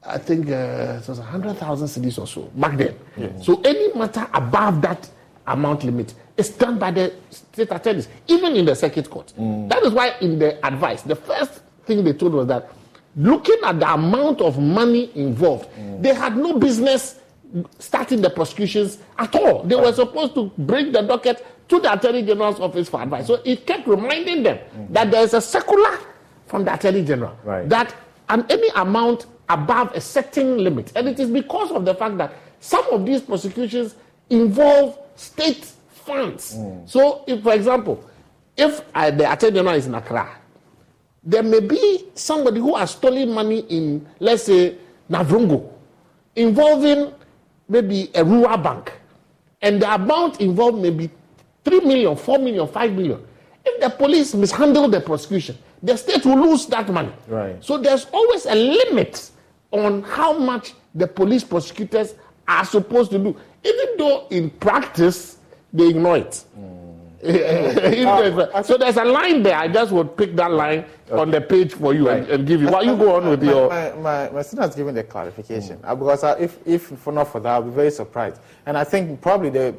I think uh, it was 100,000 cedis or so back then. Yes. So any matter above that amount limit is done by the state attorneys, even in the circuit court. Mm. That is why in the advice, the first thing they told was that looking at the amount of money involved, mm. they had no business starting the prosecutions at all. They were supposed to bring the docket to the Attorney General's office for advice. So it kept reminding them mm. that there is a circular from the Attorney General right. that and any amount above a certain limit. And it is because of the fact that some of these prosecutions involve state funds. Mm. So, if, for example, if uh, the Attorney General is in Accra there may be somebody who has stolen money in, let's say, Navrongo, involving maybe a rural bank, and the amount involved may be 3 million, 4 million, 5 million. If the police mishandle the prosecution, the state will lose that money. Right. So there's always a limit on how much the police prosecutors are supposed to do, even though in practice they ignore it. Mm. uh, so there's a line there. I just would pick that line okay. on the page for you right. and, and, give you. While you go on with my, your. My, my, my student has given the clarification mm. uh, because uh, if, if for not for that, I'll be very surprised. And I think probably the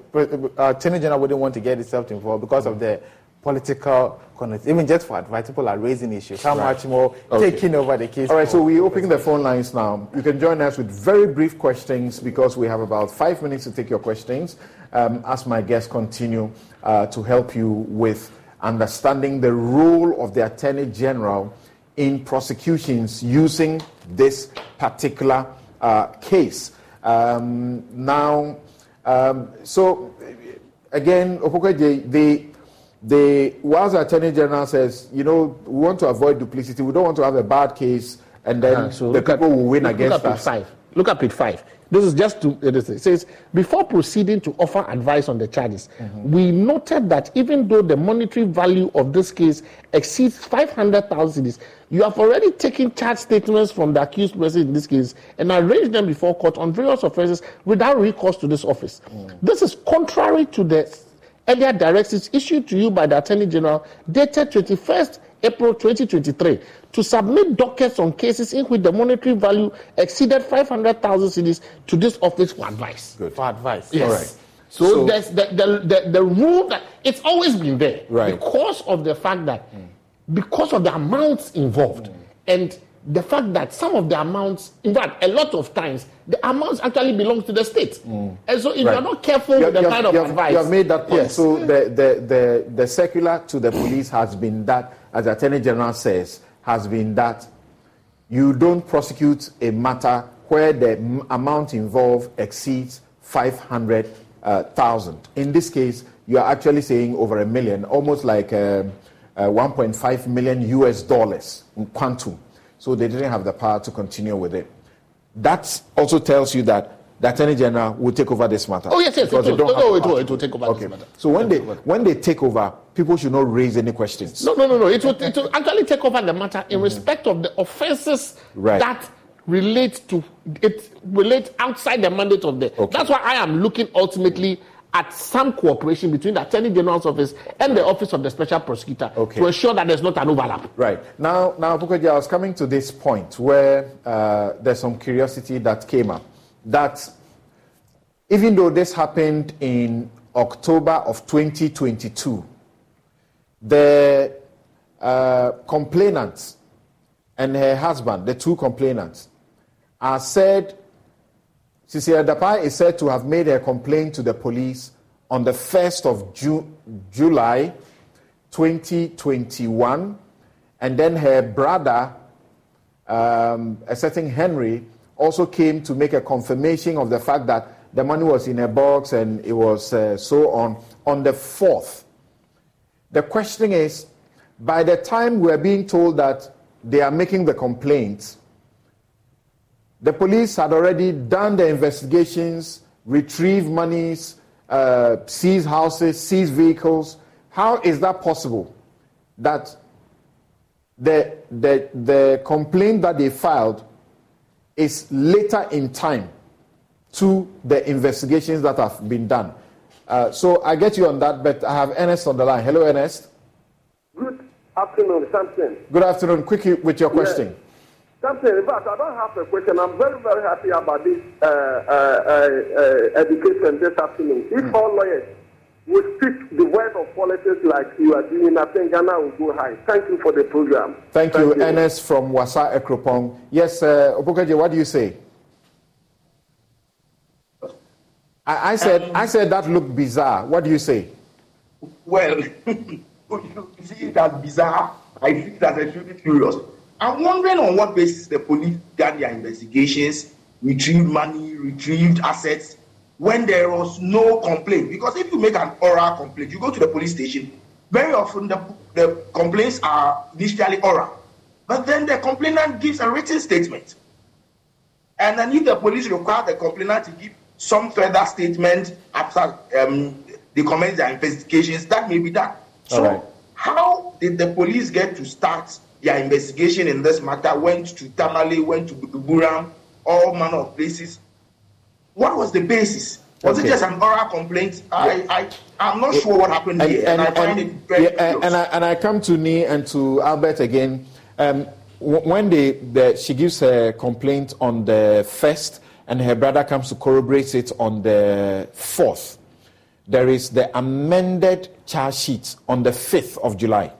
uh, Attorney General wouldn't want to get itself involved because mm. of the political connect. Even just for advice, people are raising issues. How right. much more okay. taking over the case? All right, so we're opening the phone lines now. You can join us with very brief questions because we have about five minutes to take your questions um, as my guests continue uh, to help you with understanding the role of the Attorney General in prosecutions using this particular uh, case. Um, now, um, so again, Opoku the the whilst the Attorney General says, you know, we want to avoid duplicity, we don't want to have a bad case, and then uh, so the people at, will win against us. Five. Look at page five. This is just to it says before proceeding to offer advice on the charges, mm-hmm. we noted that even though the monetary value of this case exceeds 500,000 cedis, you have already taken charge statements from the accused person in this case and arranged them before court on various offences without recourse to this office. Mm. This is contrary to the earlier directives issued to you by the Attorney General dated 21st April 2023 to submit dockets on cases in which the monetary value exceeded 500,000 cedis to this office for advice. Good. For advice. Yes. All right. So, so there's the, the, the, the, rule that it's always been there right. because of the fact that, mm. because of the amounts involved mm. and the fact that some of the amounts, in fact, a lot of times, the amounts actually belong to the state. Mm. And so if right. you're not careful you with the kind of you advice. You have made that point. Yes. So the, the, the, the circular to the police has been that, as the Attorney General says, has been that you don't prosecute a matter where the m- amount involved exceeds 500,000. Uh, in this case, you are actually saying over a million, almost like uh, uh, 1.5 million US dollars in quantum. So they didn't have the power to continue with it. That also tells you that the Attorney General will take over this matter. Oh, yes, yes, it will. have No, it will, it will take over this Okay. matter. So when they when they take over, people should not raise any questions. No, no, no, no. It will, it will actually take over the matter in respect of the offences Mm-hmm. Right. that relate to it relate outside the mandate of the. That's why I am looking ultimately at some cooperation between the Attorney General's office and the Office of the Special Prosecutor Okay. to ensure that there's not an overlap. Right. Now, now, Pukoji, I was coming to this point where uh, there's some curiosity that came up. That even though this happened in October of 2022, the uh, complainant and her husband, the two complainants, are said, Cecilia Dapaah is said to have made a complaint to the police on the 1st of Ju- July 2021, and then her brother, um, a certain Henry, also came to make a confirmation of the fact that the money was in a box and it was uh, so on on the 4th. The question is by the time we're being told that they are making the complaints, the police had already done the investigations, retrieved monies, uh, seized houses, seized vehicles. How is that possible? That the, the, the complaint that they filed is later in time to the investigations that have been done. Uh, so I get you on that, but I have Ernest on the line. Hello, Ernest. Good afternoon, Samson. Good afternoon. Quickly with your question. Samson, in fact, I don't have a question. I'm very, very happy about this uh, uh, uh, uh, education this afternoon. If all lawyers would speak the word of politics like you are doing, I think Ghana will go high. Thank you for the program. Thank, you, Ernest from Wassa Akropong. Yes, uh, Opokaji, what do you say? I, I said, I said that looked bizarre. What do you say? Well, you see it as bizarre. I see it as extremely curious. I'm wondering on what basis the police began their investigations, retrieved money, retrieved assets, when there was no complaint. Because if you make an oral complaint, you go to the police station, very often the, the complaints are initially oral. But then the complainant gives a written statement. And then if the police require the complainant to give some further statement after um, they commence their investigations, that may be done. So, right. how did the police get to start their investigation in this matter? Went to Tamale, went to Buram, all manner of places. What was the basis? Was Okay. it just an oral complaint? I, I, I'm not sure what happened And, here, and, and, I find and- it very yeah, and, I, and I come to Nee and to Albert again. Um, when they, the, she gives a complaint on the first, and her brother comes to corroborate it on the fourth, there is the amended charge sheet on the 5th of July.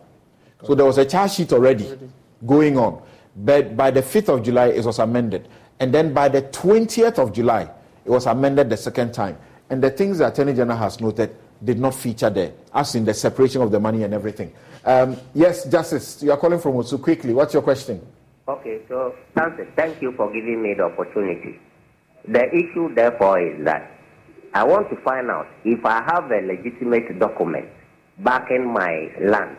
So there was a charge sheet already going on. But by the 5th of July, it was amended. And then by the 20th of July, it was amended the second time. And the things the Attorney General has noted did not feature there, as in the separation of the money and everything. Um, yes, Justice, you are calling from Otsu quickly. What's your question? Okay, so Samson, thank you for giving me the opportunity. The issue, therefore, is that I want to find out if I have a legitimate document backing my land,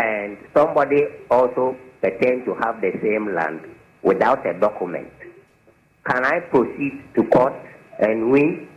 and somebody also pretend to have the same land without a document. Can I proceed to court and win?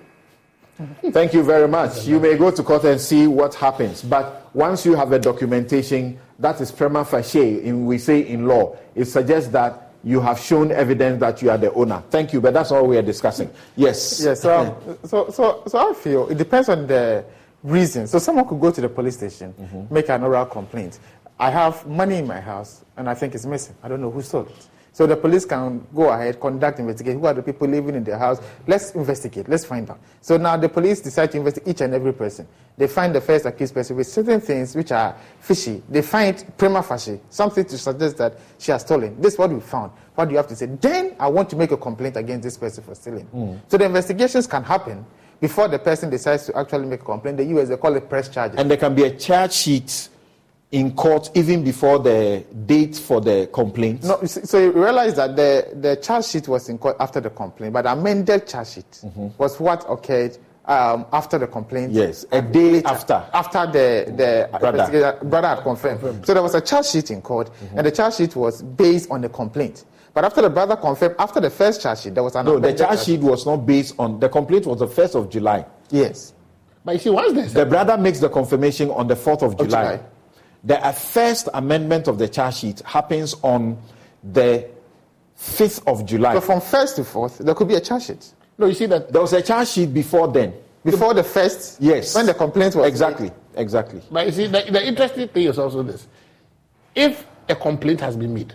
Thank you very much. You may go to court and see what happens. But once you have a documentation, that is prima facie, in, we say in law. It suggests that you have shown evidence that you are the owner. Thank you, but that's all we are discussing. Yes. Yes, so, so, so, so I feel it depends on the reason. So someone could go to the police station, mm-hmm. make an oral complaint. I have money in my house and I think it's missing. I don't know who stole it. So the police can go ahead, conduct investigation. Who are the people living in the house? Let's investigate. Let's find out. So now the police decide to investigate each and every person. They find the first accused person with certain things which are fishy. They find prima facie something to suggest that she has stolen. This is what we found. What do you have to say? Then I want to make a complaint against this person for stealing. Hmm. So the investigations can happen before the person decides to actually make a complaint. The US they call it press charges. And there can be a charge sheet in court even before the date for the complaint. No, so you realize that the, the charge sheet was in court after the complaint, but the amended charge sheet was what occurred um, after the complaint. Yes, a day after. After the, the Brother. brother had confirmed. So there was a charge sheet in court, Mm-hmm. and the charge sheet was based on the complaint. But after the brother confirmed, after the first charge sheet, there was an No, the charge sheet was not based on the complaint was the first of July. Yes. But you see, once there's The brother makes the confirmation on the fourth of July. July. The uh, first amendment of the charge sheet happens on the fifth of July. So from first to fourth, there could be a charge sheet. No, you see that there was a charge sheet before then. Before the first, Yes. when the complaint was exactly, exactly. But you see, the, the interesting thing is also this: if a complaint has been made,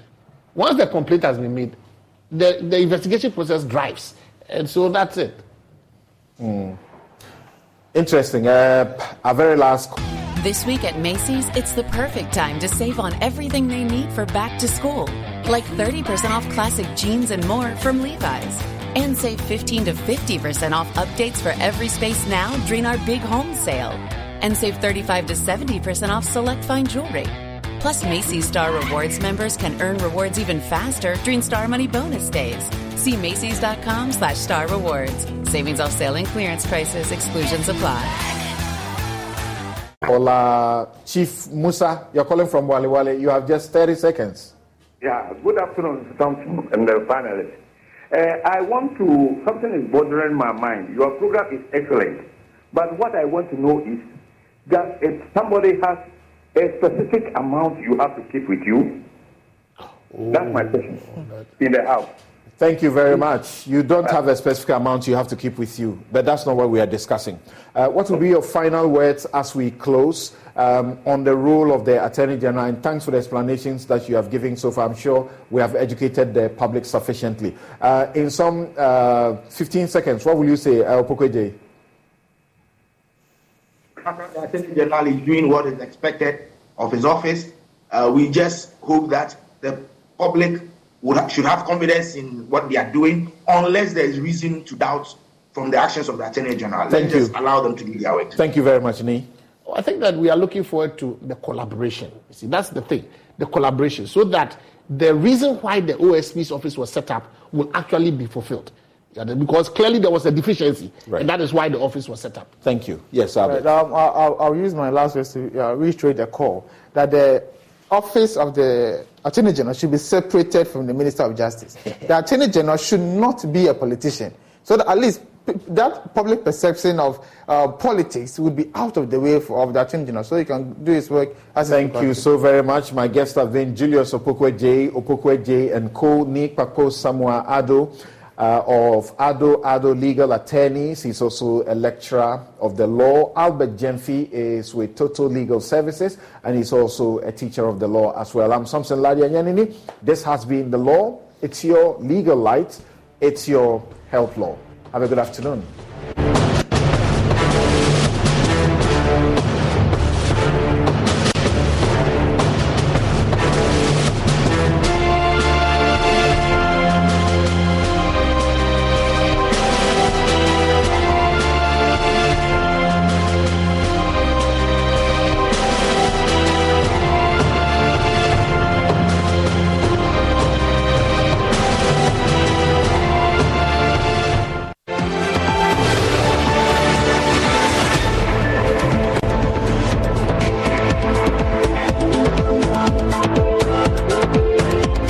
once the complaint has been made, the, the investigation process drives, and so that's it. Hmm. Interesting. Uh, our very last. This week at Macy's, it's the perfect time to save on everything they need for back to school. Like 30% off classic jeans and more from Levi's. And save 15 to 50% off updates for every space now during our big home sale. And save 35 to 70% off select fine jewelry. Plus, Macy's Star Rewards members can earn rewards even faster during Star Money bonus days. See Macy's.com slash Star Rewards. Savings off sale and clearance prices. Exclusions apply. Hola, Chief Musa. You're calling from Walewale. You have just 30 seconds. Yeah, good afternoon, Thompson and the panelists. Uh, I want to, something is bothering my mind. Your program is excellent. But what I want to know is that if somebody has a specific amount you have to keep with you, that's my question, in the house. Thank you very much. You don't have a specific amount you have to keep with you, but that's not what we are discussing. Uh, what will be your final words as we close um, on the role of the Attorney General? And thanks for the explanations that you have given so far. I'm sure we have educated the public sufficiently. Uh, in some uh, 15 seconds, what will you say, uh, Opokweje? The Attorney General is doing what is expected of his office. Uh, we just hope that the public would should have confidence in what they are doing, unless there is reason to doubt from the actions of the Attorney General. Thank Let's just you. allow them to do their work. Thank you very much, Nee. I think that we are looking forward to the collaboration. You see, that's the thing, the collaboration, so that the reason why the OSP's office was set up will actually be fulfilled. Yeah, because clearly there was a deficiency, and that is why the office was set up. Thank you. Yes, Right, um, I'll, I'll, I'll use my last words to uh, reiterate the call that the office of the Attorney General should be separated from the Minister of Justice. the Attorney General should not be a politician, so that at least p- that public perception of uh, politics would be out of the way for, of the Attorney General, so he can do his work as Thank you so very much. My guests have been Julius Opokwe J, Opokwe J, and co Nii Kpakpo Samoa Addo uh, of Ado Ado Legal Attorneys. He's also a lecturer of the law. Albert Jemfi is with Total Legal Services, and he's also a teacher of the law as well. I'm Samson Lardy Anyenini. This has been The Law. It's your legal light, it's your health law. Have a good afternoon.